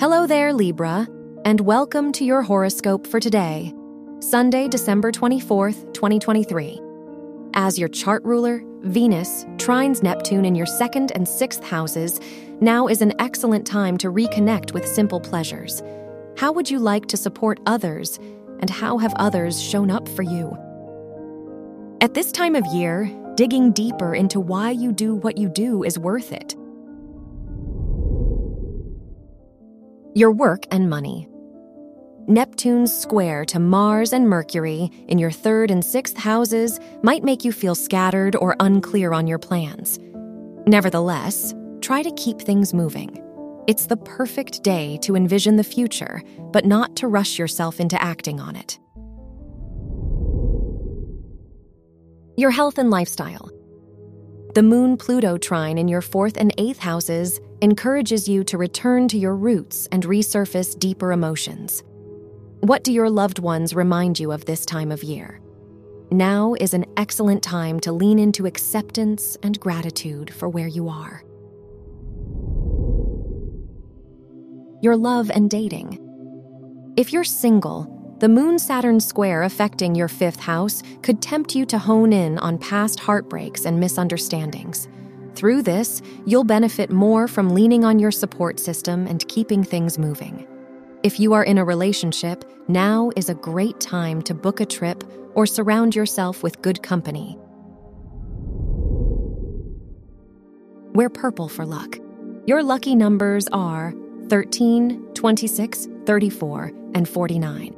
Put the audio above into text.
Hello there, Libra, and welcome to your horoscope for today, Sunday, December 24th, 2023. As your chart ruler, Venus trines Neptune in your second and sixth houses, now is an excellent time to reconnect with simple pleasures. How would you like to support others, and how have others shown up for you? At this time of year, digging deeper into why you do what you do is worth it. Your work and money. Neptune's square to Mars and Mercury in your third and sixth houses might make you feel scattered or unclear on your plans. Nevertheless, try to keep things moving. It's the perfect day to envision the future, but not to rush yourself into acting on it. Your health and lifestyle. The Moon Pluto trine in your fourth and eighth houses encourages you to return to your roots and resurface deeper emotions. What do your loved ones remind you of this time of year? Now is an excellent time to lean into acceptance and gratitude for where you are. Your love and dating. If you're single, the Moon Saturn square affecting your fifth house could tempt you to hone in on past heartbreaks and misunderstandings. Through this, you'll benefit more from leaning on your support system and keeping things moving. If you are in a relationship, now is a great time to book a trip or surround yourself with good company. Wear purple for luck. Your lucky numbers are 13, 26, 34, and 49.